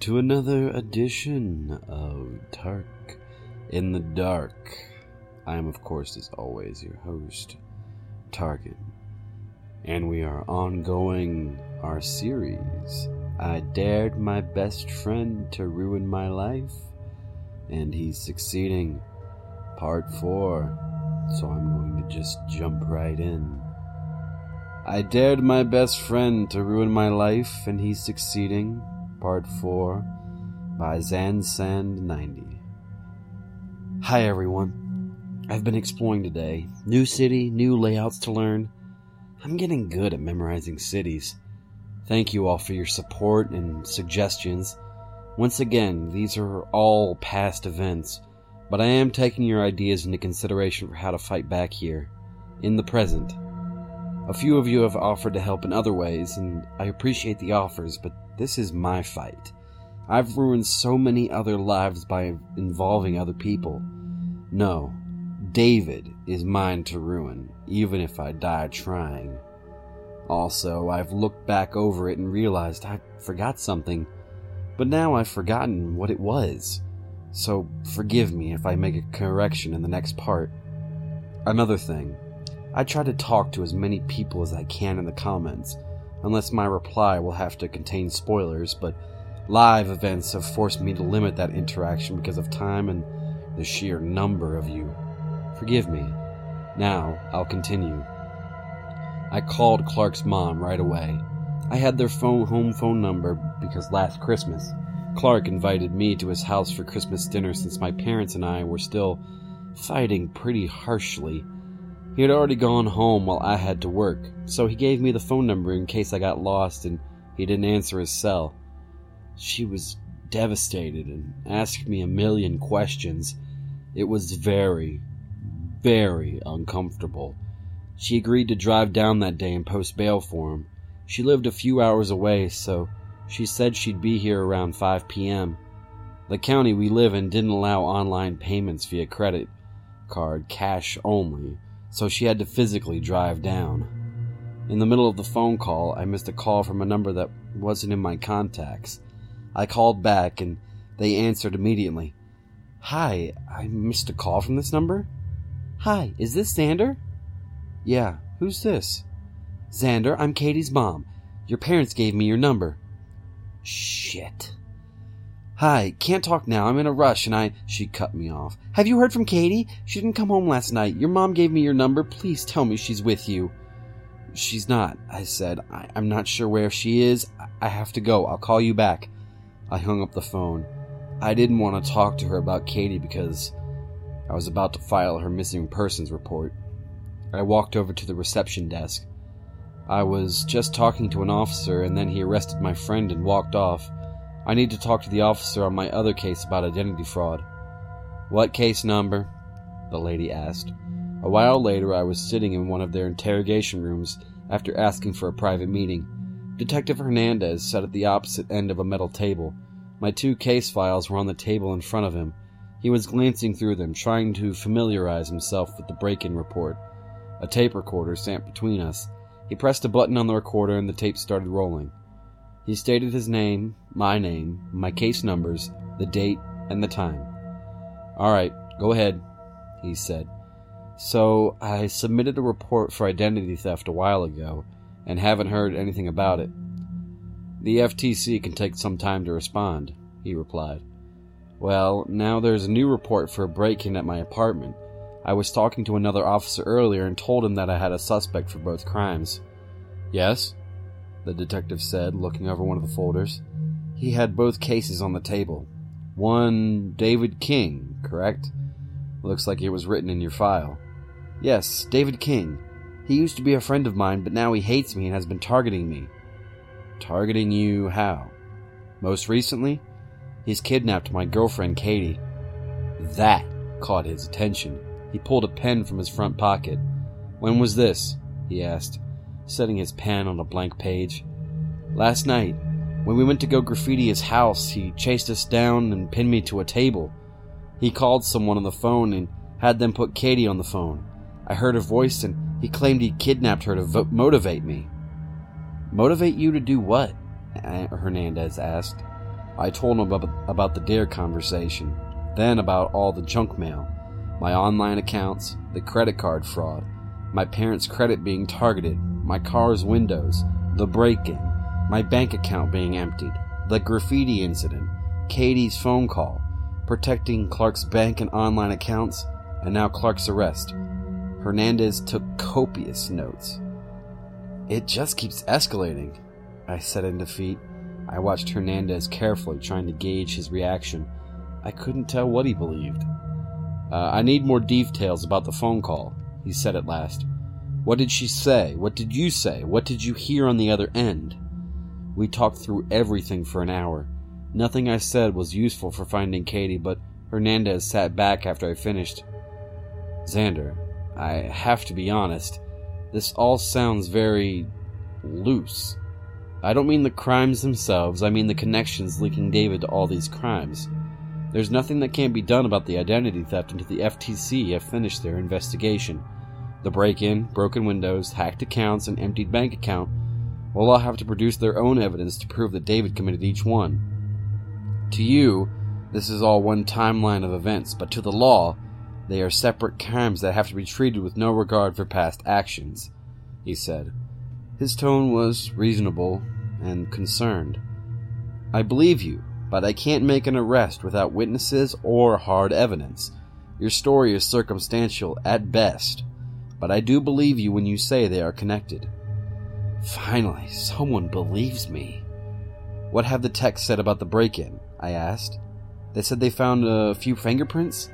to another edition of Tark in the Dark. I am, of course, as always, your host, Tarkin, and we are ongoing our series. I dared my best friend to ruin my life, and he's succeeding. Part 4, so I'm going to just jump right in. I dared my best friend to ruin my life, and he's succeeding. Part 4 by Zansand90. Hi everyone. I've been exploring today. New city, new layouts to learn. I'm getting good at memorizing cities. Thank you all for your support and suggestions. Once again, these are all past events, but I am taking your ideas into consideration for how to fight back here, in the present. A few of you have offered to help in other ways, and I appreciate the offers, but this is my fight. I've ruined so many other lives by involving other people. No, David is mine to ruin, even if I die trying. Also, I've looked back over it and realized I forgot something, but now I've forgotten what it was. So forgive me if I make a correction in the next part. Another thing, I try to talk to as many people as I can in the comments, unless my reply will have to contain spoilers, but live events have forced me to limit that interaction because of time and the sheer number of you. Forgive me. Now, I'll continue. I called Clark's mom right away. I had their phone home phone number because last Christmas, Clark invited me to his house for Christmas dinner since my parents and I were still fighting pretty harshly he had already gone home while I had to work, so he gave me the phone number in case I got lost and he didn't answer his cell. She was devastated and asked me a million questions. It was very, very uncomfortable. She agreed to drive down that day and post bail for him. She lived a few hours away, so she said she'd be here around 5 p.m. The county we live in didn't allow online payments via credit card, cash only so she had to physically drive down. In the middle of the phone call, I missed a call from a number that wasn't in my contacts. I called back and they answered immediately. Hi, I missed a call from this number? Hi, is this Xander? Yeah, who's this? Xander, I'm Katie's mom. Your parents gave me your number. Shit. Hi, can't talk now. I'm in a rush and I. She cut me off. Have you heard from Katie? She didn't come home last night. Your mom gave me your number. Please tell me she's with you. She's not, I said. I, am not sure where she is. I have to go. I'll call you back. I hung up the phone. I didn't want to talk to her about Katie because I was about to file her missing persons report. I walked over to the reception desk. I was just talking to an officer and then he arrested my friend and walked off. I need to talk to the officer on my other case about identity fraud. What case number? The lady asked. A while later, I was sitting in one of their interrogation rooms after asking for a private meeting. Detective Hernandez sat at the opposite end of a metal table. My two case files were on the table in front of him. He was glancing through them, trying to familiarize himself with the break in report. A tape recorder sat between us. He pressed a button on the recorder and the tape started rolling. He stated his name, my name, my case numbers, the date, and the time. All right, go ahead, he said. So, I submitted a report for identity theft a while ago and haven't heard anything about it. The FTC can take some time to respond, he replied. Well, now there's a new report for a break in at my apartment. I was talking to another officer earlier and told him that I had a suspect for both crimes. Yes? the detective said, looking over one of the folders. He had both cases on the table. One David King, correct? Looks like it was written in your file. Yes, David King. He used to be a friend of mine, but now he hates me and has been targeting me. Targeting you how? Most recently, he's kidnapped my girlfriend Katie. That caught his attention. He pulled a pen from his front pocket. When was this? he asked, setting his pen on a blank page. Last night, when we went to go graffiti his house, he chased us down and pinned me to a table. He called someone on the phone and had them put Katie on the phone. I heard her voice and he claimed he kidnapped her to vo- motivate me. Motivate you to do what? Hernandez asked. I told him about, about the DARE conversation, then about all the junk mail, my online accounts, the credit card fraud, my parents' credit being targeted, my car's windows, the break in, my bank account being emptied, the graffiti incident, Katie's phone call, protecting Clark's bank and online accounts, and now Clark's arrest. Hernandez took copious notes. It just keeps escalating, I said in defeat. I watched Hernandez carefully, trying to gauge his reaction. I couldn't tell what he believed. Uh, I need more details about the phone call, he said at last. What did she say? What did you say? What did you hear on the other end? We talked through everything for an hour. Nothing I said was useful for finding Katie, but Hernandez sat back after I finished. Xander, I have to be honest. This all sounds very loose. I don't mean the crimes themselves, I mean the connections linking David to all these crimes. There's nothing that can be done about the identity theft until the FTC have finished their investigation. The break in, broken windows, hacked accounts, and emptied bank account will all have to produce their own evidence to prove that David committed each one. To you, this is all one timeline of events, but to the law, they are separate crimes that have to be treated with no regard for past actions, he said. His tone was reasonable and concerned. I believe you, but I can't make an arrest without witnesses or hard evidence. Your story is circumstantial at best, but I do believe you when you say they are connected. Finally, someone believes me. What have the techs said about the break in? I asked. They said they found a few fingerprints?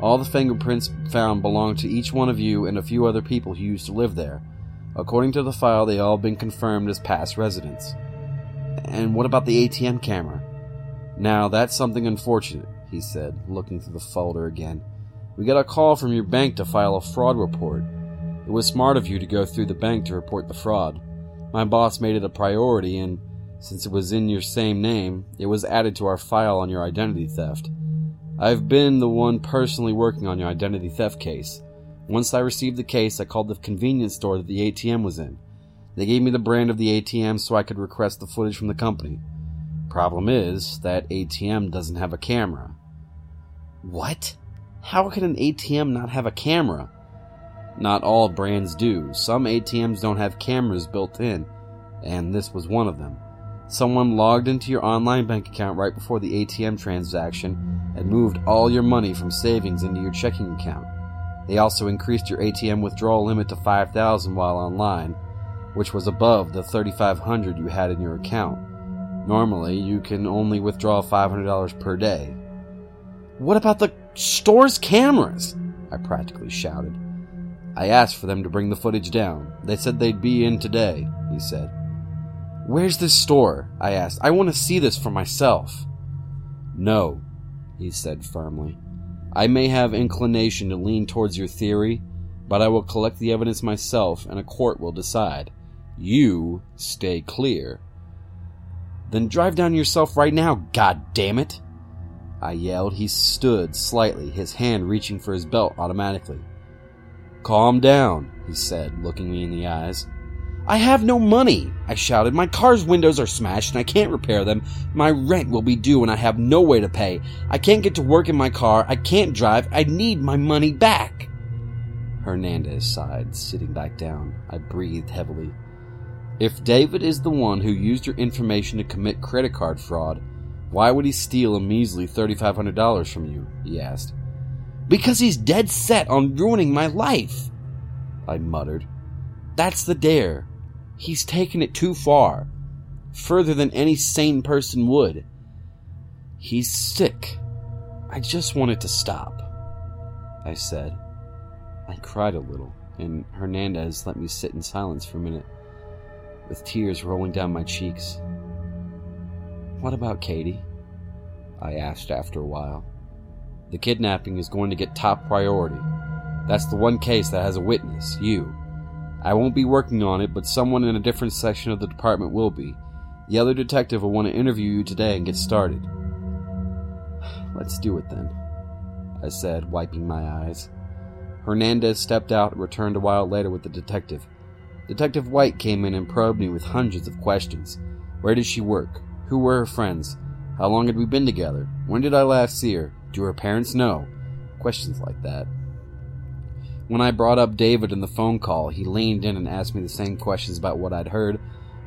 All the fingerprints found belong to each one of you and a few other people who used to live there. According to the file, they all been confirmed as past residents. And what about the ATM camera? Now, that's something unfortunate, he said, looking through the folder again. We got a call from your bank to file a fraud report. It was smart of you to go through the bank to report the fraud. My boss made it a priority, and since it was in your same name, it was added to our file on your identity theft. I've been the one personally working on your identity theft case. Once I received the case, I called the convenience store that the ATM was in. They gave me the brand of the ATM so I could request the footage from the company. Problem is, that ATM doesn't have a camera. What? How can an ATM not have a camera? Not all brands do. Some ATMs don't have cameras built in, and this was one of them. Someone logged into your online bank account right before the ATM transaction and moved all your money from savings into your checking account. They also increased your ATM withdrawal limit to 5000 while online, which was above the 3500 you had in your account. Normally, you can only withdraw $500 per day. What about the store's cameras? I practically shouted. I asked for them to bring the footage down. They said they'd be in today, he said. Where's this store? I asked. I want to see this for myself. No, he said firmly. I may have inclination to lean towards your theory, but I will collect the evidence myself and a court will decide. You stay clear. Then drive down yourself right now, god damn it! I yelled. He stood slightly, his hand reaching for his belt automatically. Calm down, he said, looking me in the eyes. I have no money, I shouted. My car's windows are smashed and I can't repair them. My rent will be due and I have no way to pay. I can't get to work in my car. I can't drive. I need my money back. Hernandez sighed, sitting back down. I breathed heavily. If David is the one who used your information to commit credit card fraud, why would he steal a measly $3,500 from you? he asked. Because he's dead set on ruining my life, I muttered. That's the dare. He's taken it too far, further than any sane person would. He's sick. I just want it to stop, I said. I cried a little, and Hernandez let me sit in silence for a minute, with tears rolling down my cheeks. What about Katie? I asked after a while. The kidnapping is going to get top priority. That's the one case that has a witness, you. I won't be working on it, but someone in a different section of the department will be. The other detective will want to interview you today and get started. Let's do it then, I said, wiping my eyes. Hernandez stepped out and returned a while later with the detective. Detective White came in and probed me with hundreds of questions. Where did she work? Who were her friends? How long had we been together? When did I last see her? Do her parents know? Questions like that. When I brought up David in the phone call, he leaned in and asked me the same questions about what I'd heard,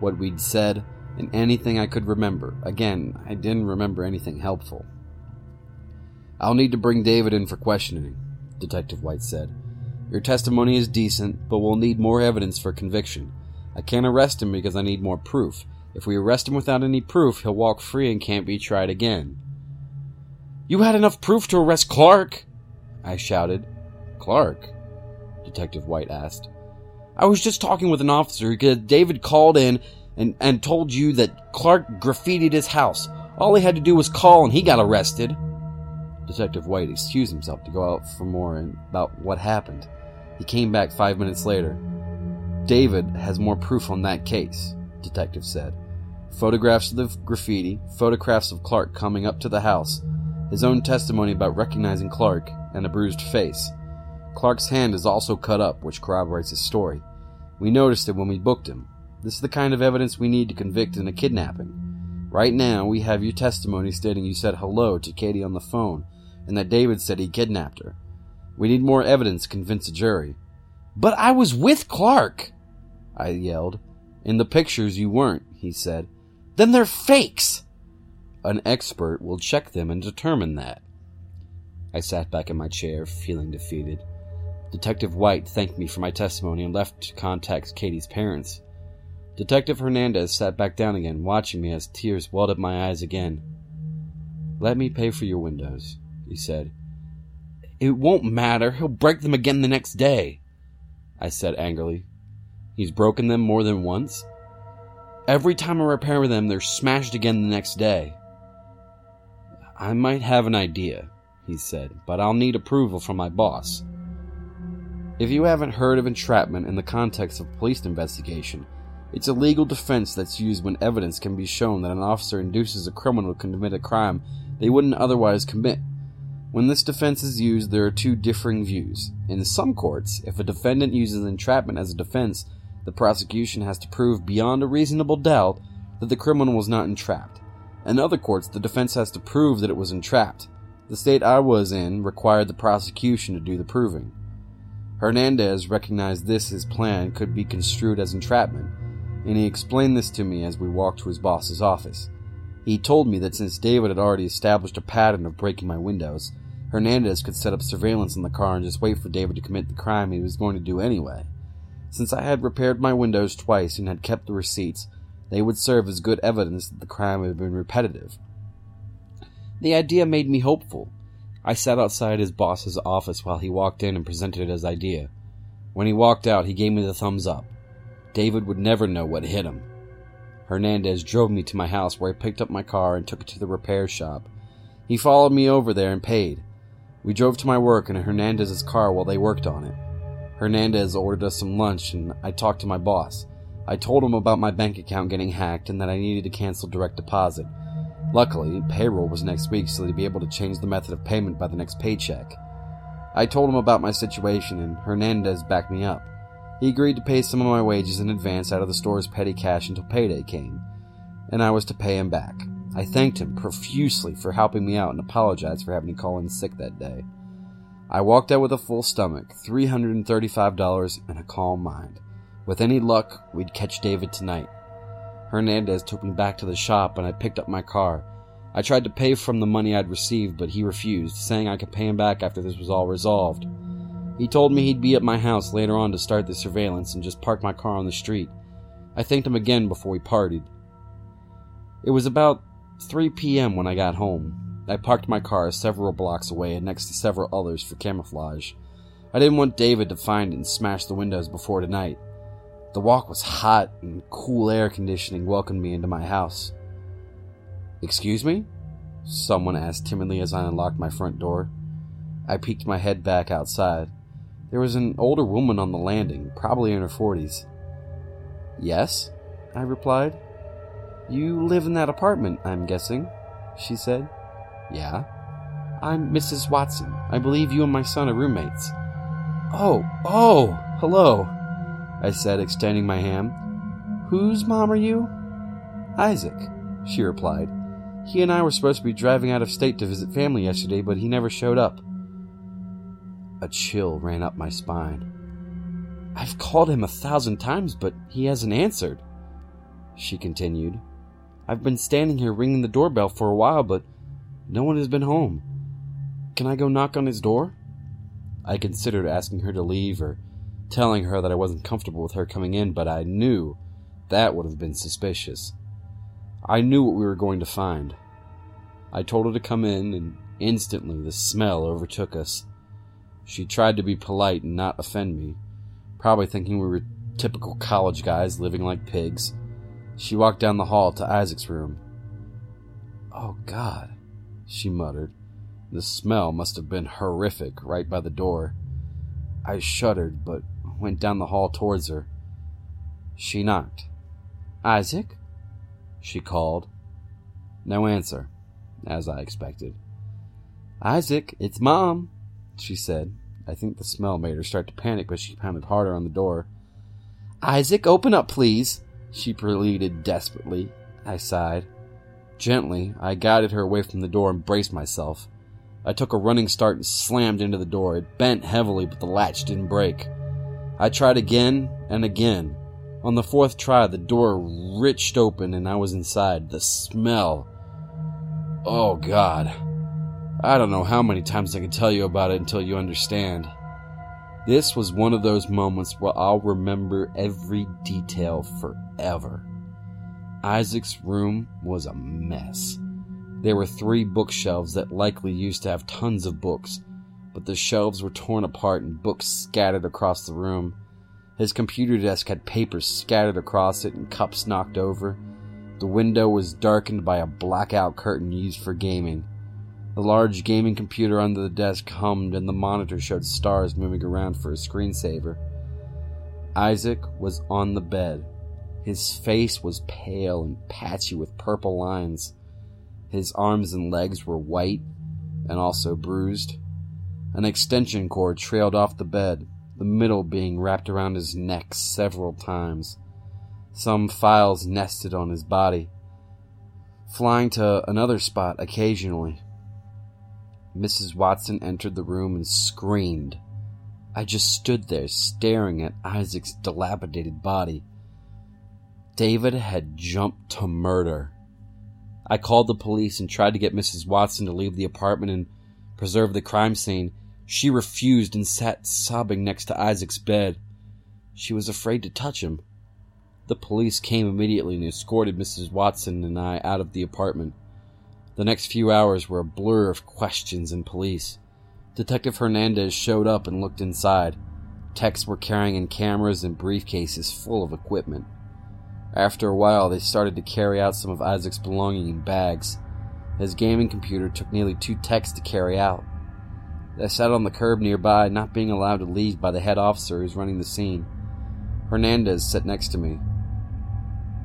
what we'd said, and anything I could remember. Again, I didn't remember anything helpful. I'll need to bring David in for questioning, Detective White said. Your testimony is decent, but we'll need more evidence for conviction. I can't arrest him because I need more proof. If we arrest him without any proof, he'll walk free and can't be tried again. You had enough proof to arrest Clark! I shouted. Clark? Detective White asked. I was just talking with an officer because David called in and, and told you that Clark graffitied his house. All he had to do was call and he got arrested. Detective White excused himself to go out for more about what happened. He came back five minutes later. David has more proof on that case, Detective said. Photographs of the graffiti, photographs of Clark coming up to the house, his own testimony about recognizing Clark, and a bruised face. Clark's hand is also cut up, which corroborates his story. We noticed it when we booked him. This is the kind of evidence we need to convict in a kidnapping. Right now, we have your testimony stating you said hello to Katie on the phone and that David said he kidnapped her. We need more evidence to convince a jury. But I was with Clark! I yelled. In the pictures, you weren't, he said. Then they're fakes! An expert will check them and determine that. I sat back in my chair, feeling defeated. Detective White thanked me for my testimony and left to contact Katie's parents. Detective Hernandez sat back down again, watching me as tears welled up my eyes again. Let me pay for your windows, he said. It won't matter. He'll break them again the next day, I said angrily. He's broken them more than once? Every time I repair them, they're smashed again the next day. I might have an idea, he said, but I'll need approval from my boss. If you haven't heard of entrapment in the context of police investigation, it's a legal defense that's used when evidence can be shown that an officer induces a criminal to commit a crime they wouldn't otherwise commit. When this defense is used, there are two differing views. In some courts, if a defendant uses entrapment as a defense, the prosecution has to prove beyond a reasonable doubt that the criminal was not entrapped. In other courts, the defense has to prove that it was entrapped. The state I was in required the prosecution to do the proving. Hernandez recognized this his plan could be construed as entrapment, and he explained this to me as we walked to his boss's office. He told me that since David had already established a pattern of breaking my windows, Hernandez could set up surveillance in the car and just wait for David to commit the crime he was going to do anyway. Since I had repaired my windows twice and had kept the receipts, they would serve as good evidence that the crime had been repetitive. The idea made me hopeful. I sat outside his boss's office while he walked in and presented his idea. When he walked out, he gave me the thumbs up. David would never know what hit him. Hernandez drove me to my house where I picked up my car and took it to the repair shop. He followed me over there and paid. We drove to my work in Hernandez's car while they worked on it. Hernandez ordered us some lunch and I talked to my boss. I told him about my bank account getting hacked and that I needed to cancel direct deposit. Luckily, payroll was next week, so they'd be able to change the method of payment by the next paycheck. I told him about my situation, and Hernandez backed me up. He agreed to pay some of my wages in advance out of the store's petty cash until payday came, and I was to pay him back. I thanked him profusely for helping me out and apologized for having to call in sick that day. I walked out with a full stomach, $335, and a calm mind. With any luck, we'd catch David tonight. Hernandez took me back to the shop and I picked up my car. I tried to pay from the money I'd received, but he refused, saying I could pay him back after this was all resolved. He told me he'd be at my house later on to start the surveillance and just park my car on the street. I thanked him again before we parted. It was about 3 p.m. when I got home. I parked my car several blocks away and next to several others for camouflage. I didn't want David to find it and smash the windows before tonight. The walk was hot, and cool air conditioning welcomed me into my house. Excuse me? Someone asked timidly as I unlocked my front door. I peeked my head back outside. There was an older woman on the landing, probably in her forties. Yes, I replied. You live in that apartment, I'm guessing, she said. Yeah. I'm Mrs. Watson. I believe you and my son are roommates. Oh, oh, hello, I said, extending my hand. Whose mom are you? Isaac, she replied. He and I were supposed to be driving out of state to visit family yesterday, but he never showed up. A chill ran up my spine. I've called him a thousand times, but he hasn't answered, she continued. I've been standing here ringing the doorbell for a while, but no one has been home. Can I go knock on his door? I considered asking her to leave or telling her that I wasn't comfortable with her coming in, but I knew that would have been suspicious. I knew what we were going to find. I told her to come in, and instantly the smell overtook us. She tried to be polite and not offend me, probably thinking we were typical college guys living like pigs. She walked down the hall to Isaac's room. Oh, God, she muttered. The smell must have been horrific right by the door. I shuddered, but went down the hall towards her. She knocked. Isaac? She called. No answer, as I expected. Isaac, it's Mom, she said. I think the smell made her start to panic, but she pounded harder on the door. Isaac, open up, please, she pleaded desperately. I sighed. Gently, I guided her away from the door and braced myself. I took a running start and slammed into the door. It bent heavily, but the latch didn't break. I tried again and again. On the fourth try, the door writhed open and I was inside. The smell. Oh, God. I don't know how many times I can tell you about it until you understand. This was one of those moments where I'll remember every detail forever. Isaac's room was a mess. There were three bookshelves that likely used to have tons of books, but the shelves were torn apart and books scattered across the room. His computer desk had papers scattered across it and cups knocked over. The window was darkened by a blackout curtain used for gaming. The large gaming computer under the desk hummed and the monitor showed stars moving around for a screensaver. Isaac was on the bed. His face was pale and patchy with purple lines. His arms and legs were white and also bruised. An extension cord trailed off the bed, the middle being wrapped around his neck several times. Some files nested on his body, flying to another spot occasionally. Mrs. Watson entered the room and screamed. I just stood there staring at Isaac's dilapidated body. David had jumped to murder. I called the police and tried to get Mrs. Watson to leave the apartment and preserve the crime scene. She refused and sat sobbing next to Isaac's bed. She was afraid to touch him. The police came immediately and escorted Mrs. Watson and I out of the apartment. The next few hours were a blur of questions and police. Detective Hernandez showed up and looked inside. Techs were carrying in cameras and briefcases full of equipment. After a while, they started to carry out some of Isaac's belongings in bags. His gaming computer took nearly two techs to carry out. They sat on the curb nearby, not being allowed to leave by the head officer who's running the scene. Hernandez sat next to me.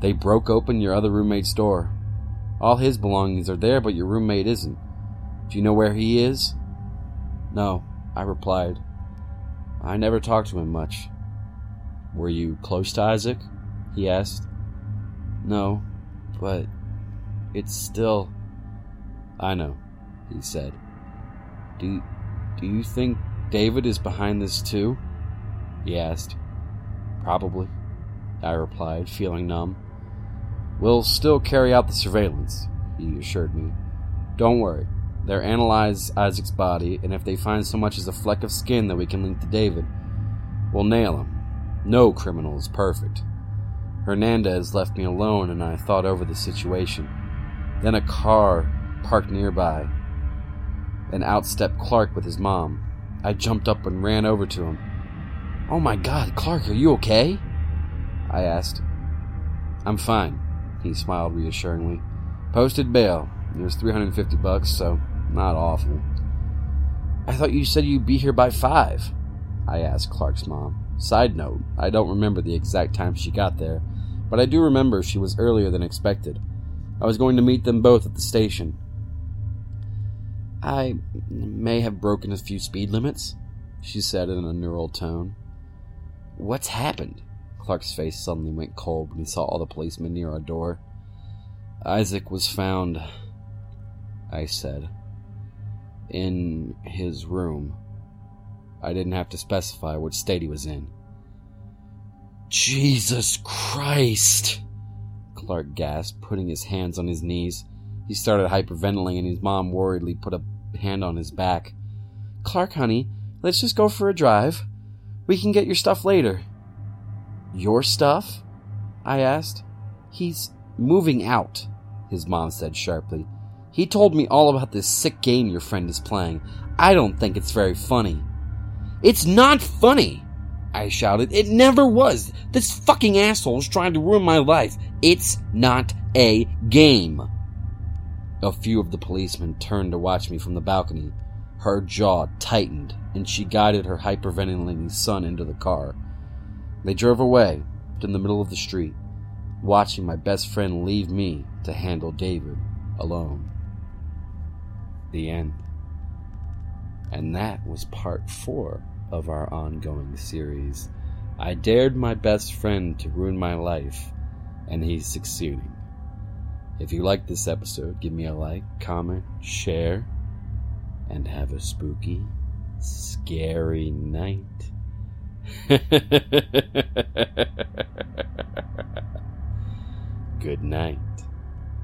They broke open your other roommate's door. All his belongings are there, but your roommate isn't. Do you know where he is? No, I replied. I never talked to him much. Were you close to Isaac? He asked. No, but it's still. I know, he said. Do, do you think David is behind this too? He asked. Probably, I replied, feeling numb. We'll still carry out the surveillance, he assured me. Don't worry. They'll analyze Isaac's body, and if they find so much as a fleck of skin that we can link to David, we'll nail him. No criminal is perfect. Hernandez left me alone and I thought over the situation. Then a car parked nearby, and out stepped Clark with his mom. I jumped up and ran over to him. Oh my god, Clark, are you okay? I asked. I'm fine, he smiled reassuringly. Posted bail. It was 350 bucks, so not awful. I thought you said you'd be here by five. I asked Clark's mom. Side note, I don't remember the exact time she got there, but I do remember she was earlier than expected. I was going to meet them both at the station. I may have broken a few speed limits, she said in a neural tone. What's happened? Clark's face suddenly went cold when he saw all the policemen near our door. Isaac was found, I said, in his room. I didn't have to specify which state he was in. Jesus Christ! Clark gasped, putting his hands on his knees. He started hyperventilating, and his mom worriedly put a hand on his back. Clark, honey, let's just go for a drive. We can get your stuff later. Your stuff? I asked. He's moving out, his mom said sharply. He told me all about this sick game your friend is playing. I don't think it's very funny. It's not funny! I shouted. It never was! This fucking asshole is trying to ruin my life. It's not a game. A few of the policemen turned to watch me from the balcony. Her jaw tightened, and she guided her hyperventilating son into the car. They drove away in the middle of the street, watching my best friend leave me to handle David alone. The end. And that was part four of our ongoing series. I dared my best friend to ruin my life, and he's succeeding. If you like this episode, give me a like, comment, share, and have a spooky, scary night. Good night.